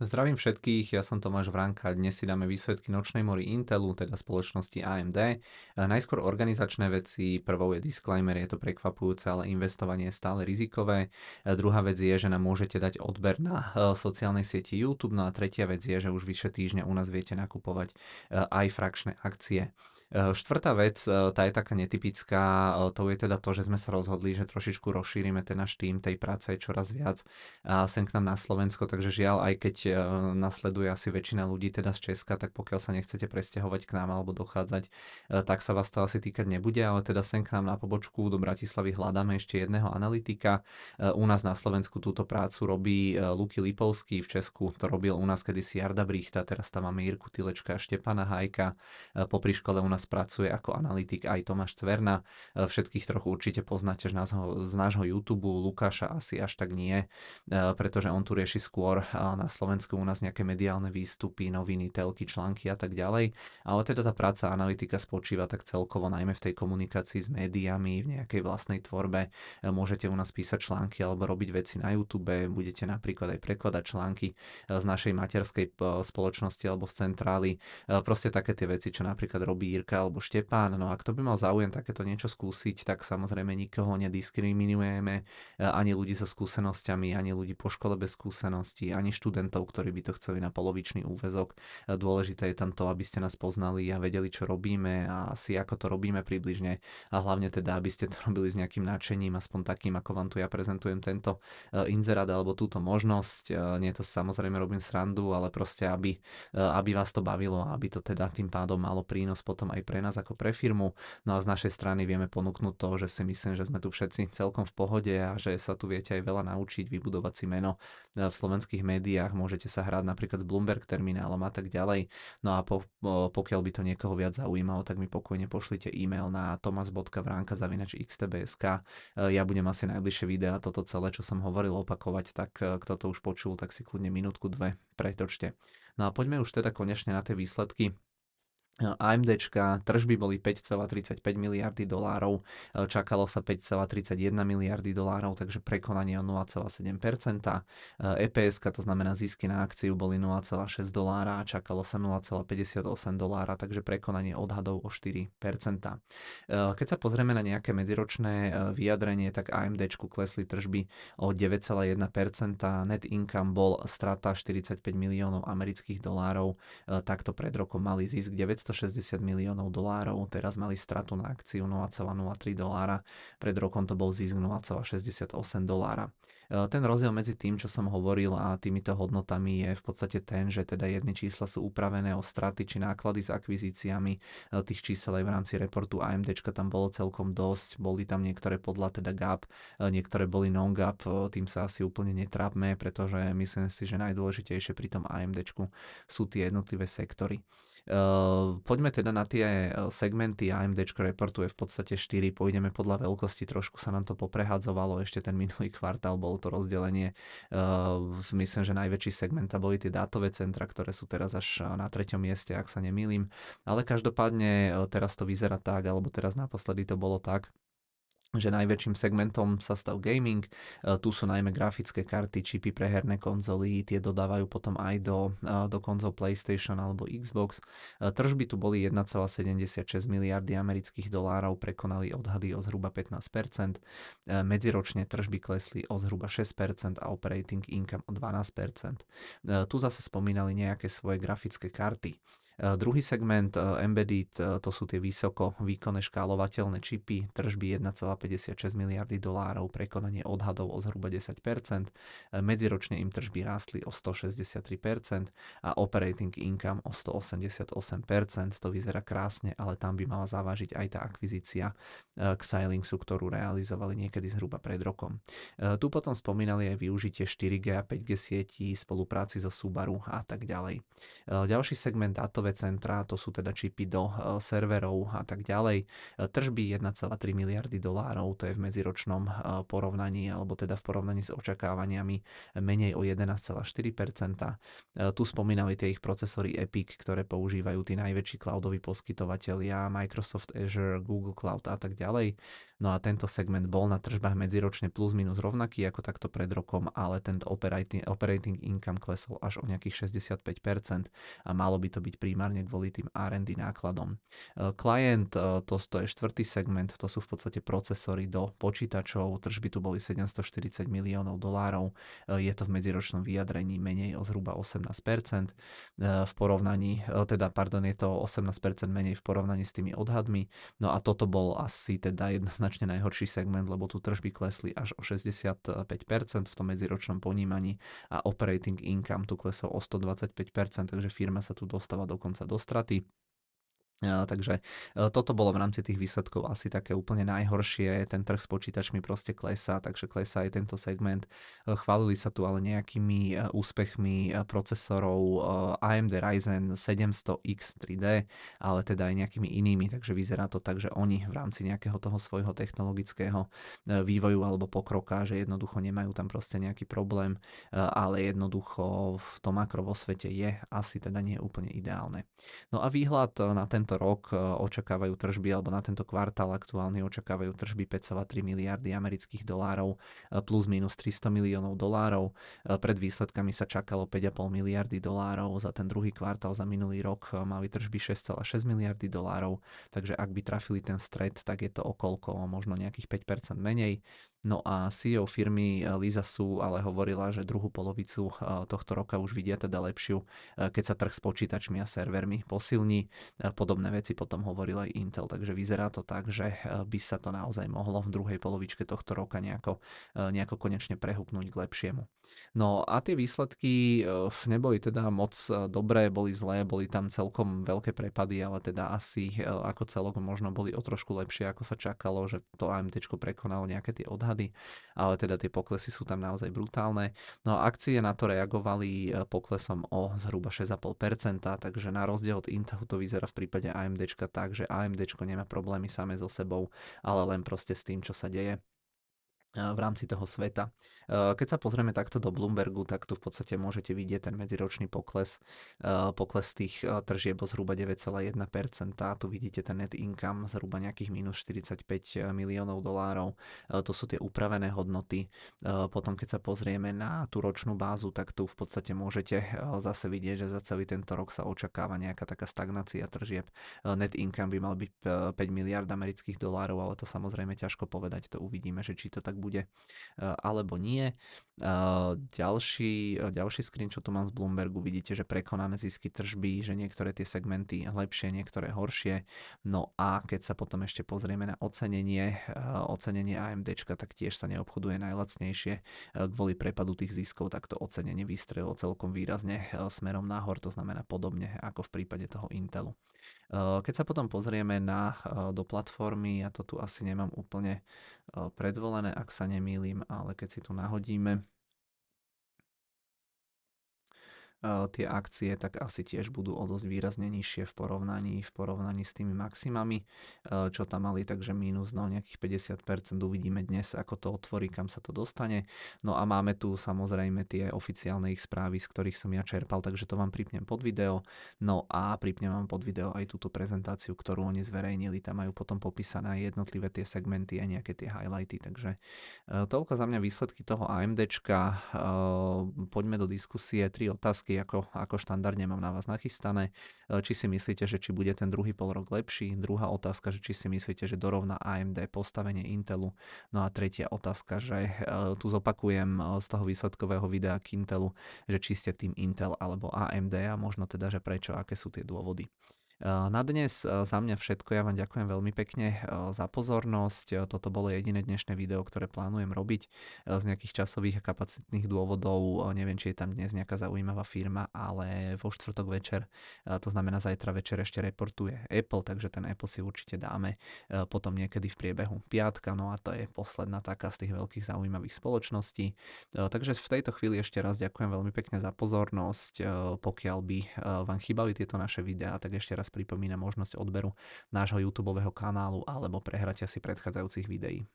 Zdravím všetkých, ja som Tomáš Vránka, dnes si dáme výsledky nočnej mori Intelu, teda spoločnosti AMD. Najskôr organizačné veci, prvou je disclaimer, je to prekvapujúce, ale investovanie je stále rizikové. Druhá vec je, že nám môžete dať odber na e, sociálnej sieti YouTube, no a tretia vec je, že už vyše týždňa u nás viete nakupovať e, aj frakčné akcie. Eh, štvrtá vec, eh, tá je taká netypická, eh, to je teda to, že sme sa rozhodli, že trošičku rozšírime ten náš tým, tej práce je čoraz viac a sem k nám na Slovensko, takže žiaľ, aj keď nasleduje asi väčšina ľudí teda z Česka, tak pokiaľ sa nechcete presťahovať k nám alebo dochádzať, tak sa vás to asi týkať nebude, ale teda sem k nám na pobočku do Bratislavy hľadáme ešte jedného analytika. U nás na Slovensku túto prácu robí Luky Lipovský, v Česku to robil u nás kedysi Jarda Brichta, teraz tam máme Jirku Tilečka, Štepana Hajka, popri škole u nás nás pracuje ako analytik aj Tomáš Cverna. E, všetkých trochu určite poznáte z nášho, z nášho YouTube, Lukáša asi až tak nie, e, pretože on tu rieši skôr e, na Slovensku u nás nejaké mediálne výstupy, noviny, telky, články a tak ďalej. Ale teda tá práca analytika spočíva tak celkovo najmä v tej komunikácii s médiami, v nejakej vlastnej tvorbe. Môžete u nás písať články alebo robiť veci na YouTube, budete napríklad aj prekladať články z našej materskej spoločnosti alebo z centrály. Proste také tie veci, čo napríklad robí Jirka Jirka alebo Štepán. No a kto by mal záujem takéto niečo skúsiť, tak samozrejme nikoho nediskriminujeme, e, ani ľudí so skúsenosťami, ani ľudí po škole bez skúseností, ani študentov, ktorí by to chceli na polovičný úvezok. E, dôležité je tam to, aby ste nás poznali a vedeli, čo robíme a asi ako to robíme približne a hlavne teda, aby ste to robili s nejakým nadšením, aspoň takým, ako vám tu ja prezentujem tento e, inzerát alebo túto možnosť. Nie to samozrejme robím srandu, ale proste, aby, aby vás to bavilo, aby to teda tým pádom malo prínos potom aj aj pre nás ako pre firmu. No a z našej strany vieme ponúknuť to, že si myslím, že sme tu všetci celkom v pohode a že sa tu viete aj veľa naučiť, vybudovať si meno e, v slovenských médiách, môžete sa hrať napríklad s Bloomberg terminálom a tak ďalej. No a po, pokiaľ by to niekoho viac zaujímalo, tak mi pokojne pošlite e-mail na tomas.vránka.xtb.sk e, Ja budem asi najbližšie videa toto celé, čo som hovoril, opakovať, tak e, kto to už počul, tak si kľudne minútku, dve pretočte. No a poďme už teda konečne na tie výsledky AMDčka, tržby boli 5,35 miliardy dolárov, e, čakalo sa 5,31 miliardy dolárov, takže prekonanie o 0,7%. EPS, to znamená zisky na akciu, boli 0,6 dolára a čakalo sa 0,58 dolára, takže prekonanie odhadov o 4%. E, keď sa pozrieme na nejaké medziročné e, vyjadrenie, tak AMDčku klesli tržby o 9,1%, net income bol strata 45 miliónov amerických dolárov, takto pred rokom mali zisk 900 260 miliónov dolárov, teraz mali stratu na akciu 0,03 dolára, pred rokom to bol zisk 0,68 dolára. E, ten rozdiel medzi tým, čo som hovoril a týmito hodnotami je v podstate ten, že teda jedny čísla sú upravené o straty či náklady s akvizíciami. E, tých čísel aj v rámci reportu AMD tam bolo celkom dosť, boli tam niektoré podľa teda GAP, e, niektoré boli non-GAP, tým sa asi úplne netrápme, pretože myslím si, že najdôležitejšie pri tom AMD sú tie jednotlivé sektory. Ehm, poďme teda na tie e, segmenty. AMD reportuje v podstate 4, pôjdeme podľa veľkosti, trošku sa nám to poprehádzovalo, ešte ten minulý kvartál bolo to rozdelenie. Ehm, myslím, že najväčší segment boli tie dátové centra, ktoré sú teraz až na treťom mieste, ak sa nemýlim. Ale každopádne e, teraz to vyzerá tak, alebo teraz naposledy to bolo tak, že najväčším segmentom sa stal gaming. E, tu sú najmä grafické karty, čipy pre herné konzoly, tie dodávajú potom aj do, e, do konzol PlayStation alebo Xbox. E, tržby tu boli 1,76 miliardy amerických dolárov, prekonali odhady o zhruba 15%. Medziročne tržby klesli o zhruba 6% a operating income o 12%. Tu zase spomínali nejaké svoje grafické karty. Eh, druhý segment eh, embedded, eh, to sú tie vysoko výkonné škálovateľné čipy, tržby 1,56 miliardy dolárov, prekonanie odhadov o zhruba 10%, medziročne im tržby rástli o 163% a operating income o 188%, to vyzerá krásne, ale tam by mala zavážiť aj tá akvizícia Xilingsu, ktorú realizovali niekedy zhruba pred rokom. Tu potom spomínali aj využitie 4G a 5G sietí, spolupráci so Subaru a tak ďalej. Ďalší segment dátové dátové centrá, to sú teda čipy do serverov a tak ďalej. Tržby 1,3 miliardy dolárov, to je v medziročnom porovnaní, alebo teda v porovnaní s očakávaniami menej o 11,4%. Tu spomínali tie ich procesory Epic, ktoré používajú tí najväčší cloudoví poskytovateľia, Microsoft Azure, Google Cloud a tak ďalej. No a tento segment bol na tržbách medziročne plus minus rovnaký ako takto pred rokom, ale tento operating, operating income klesol až o nejakých 65% a malo by to byť primárne kvôli tým R&D nákladom. E, client, e, to, to je štvrtý segment, to sú v podstate procesory do počítačov, tržby tu boli 740 miliónov dolárov, e, je to v medziročnom vyjadrení menej o zhruba 18% v porovnaní, teda pardon, je to 18% menej v porovnaní s tými odhadmi, no a toto bol asi teda jednoznačne najhorší segment, lebo tu tržby klesli až o 65% v tom medziročnom ponímaní a operating income tu klesol o 125%, takže firma sa tu dostáva dokonca do straty. Takže e, toto bolo v rámci tých výsledkov asi také úplne najhoršie. Ten trh s počítačmi proste klesá, takže klesá aj tento segment. E, chválili sa tu ale nejakými e, úspechmi procesorov AMD Ryzen 700X 3D, ale teda aj nejakými inými, takže vyzerá to tak, že oni v rámci nejakého toho svojho technologického vývoju alebo pokroka, že jednoducho nemajú tam proste nejaký problém, ale jednoducho v tom makro vo svete je asi teda nie úplne ideálne. No a výhľad na tento tento rok e, očakávajú tržby, alebo na tento kvartál aktuálne očakávajú tržby 5,3 miliardy amerických dolárov e, plus minus 300 miliónov dolárov. E, pred výsledkami sa čakalo 5,5 miliardy dolárov, za ten druhý kvartál za minulý rok mali tržby 6,6 miliardy dolárov, takže ak by trafili ten stred, tak je to okolko možno nejakých 5% menej. No a CEO firmy eh, Lisa Su ale hovorila, že druhú polovicu eh, tohto roka už vidia teda lepšiu, eh, keď sa trh s počítačmi a servermi posilní. Podobné veci potom hovoril aj Intel, takže vyzerá to tak, že by sa to naozaj mohlo v druhej polovičke tohto roka nejako, nejako konečne prehupnúť k lepšiemu. No a tie výsledky neboli teda moc dobré, boli zlé, boli tam celkom veľké prepady, ale teda asi ako celok možno boli o trošku lepšie, ako sa čakalo, že to AMD prekonalo nejaké tie odhady odhady, ale teda tie poklesy sú tam naozaj brutálne. No a akcie na to reagovali e, poklesom o zhruba 6,5%, takže na rozdiel od Intelu to vyzerá v prípade AMD tak, že AMD nemá problémy same so sebou, ale len proste s tým, čo sa deje v rámci toho sveta. Keď sa pozrieme takto do Bloombergu, tak tu v podstate môžete vidieť ten medziročný pokles, pokles tých tržieb o zhruba 9,1%. Tu vidíte ten net income zhruba nejakých minus 45 miliónov dolárov. To sú tie upravené hodnoty. Potom keď sa pozrieme na tú ročnú bázu, tak tu v podstate môžete zase vidieť, že za celý tento rok sa očakáva nejaká taká stagnácia tržieb. Net income by mal byť 5 miliard amerických dolárov, ale to samozrejme ťažko povedať, to uvidíme, že či to tak bude alebo nie. Ďalší, ďalší screen, čo tu mám z Bloombergu, vidíte, že prekonané zisky tržby, že niektoré tie segmenty lepšie, niektoré horšie. No a keď sa potom ešte pozrieme na ocenenie, ocenenie AMD, tak tiež sa neobchoduje najlacnejšie kvôli prepadu tých ziskov, tak to ocenenie vystrelilo celkom výrazne smerom nahor, to znamená podobne ako v prípade toho Intelu. Keď sa potom pozrieme na, do platformy, ja to tu asi nemám úplne predvolené, ak sa nemýlim, ale keď si tu nahodíme tie akcie, tak asi tiež budú o dosť výrazne nižšie v porovnaní, v porovnaní s tými maximami, čo tam mali, takže mínus no nejakých 50%. Uvidíme dnes, ako to otvorí, kam sa to dostane. No a máme tu samozrejme tie oficiálne ich správy, z ktorých som ja čerpal, takže to vám pripnem pod video. No a pripnem vám pod video aj túto prezentáciu, ktorú oni zverejnili. Tam majú potom popísané jednotlivé tie segmenty a nejaké tie highlighty. Takže toľko za mňa výsledky toho AMDčka. Poďme do diskusie. Tri otázky otázky, ako, ako štandardne mám na vás nachystané. E, či si myslíte, že či bude ten druhý pol rok lepší? Druhá otázka, že či si myslíte, že dorovná AMD postavenie Intelu? No a tretia otázka, že e, tu zopakujem e, z toho výsledkového videa k Intelu, že či ste tým Intel alebo AMD a možno teda, že prečo, aké sú tie dôvody. Na dnes za mňa všetko, ja vám ďakujem veľmi pekne za pozornosť. Toto bolo jediné dnešné video, ktoré plánujem robiť z nejakých časových a kapacitných dôvodov. Neviem, či je tam dnes nejaká zaujímavá firma, ale vo štvrtok večer, to znamená zajtra večer ešte reportuje Apple, takže ten Apple si určite dáme potom niekedy v priebehu piatka, no a to je posledná taká z tých veľkých zaujímavých spoločností. Takže v tejto chvíli ešte raz ďakujem veľmi pekne za pozornosť. Pokiaľ by vám chýbali tieto naše videá, tak ešte raz pripomínam možnosť odberu nášho YouTube kanálu alebo prehratia si predchádzajúcich videí.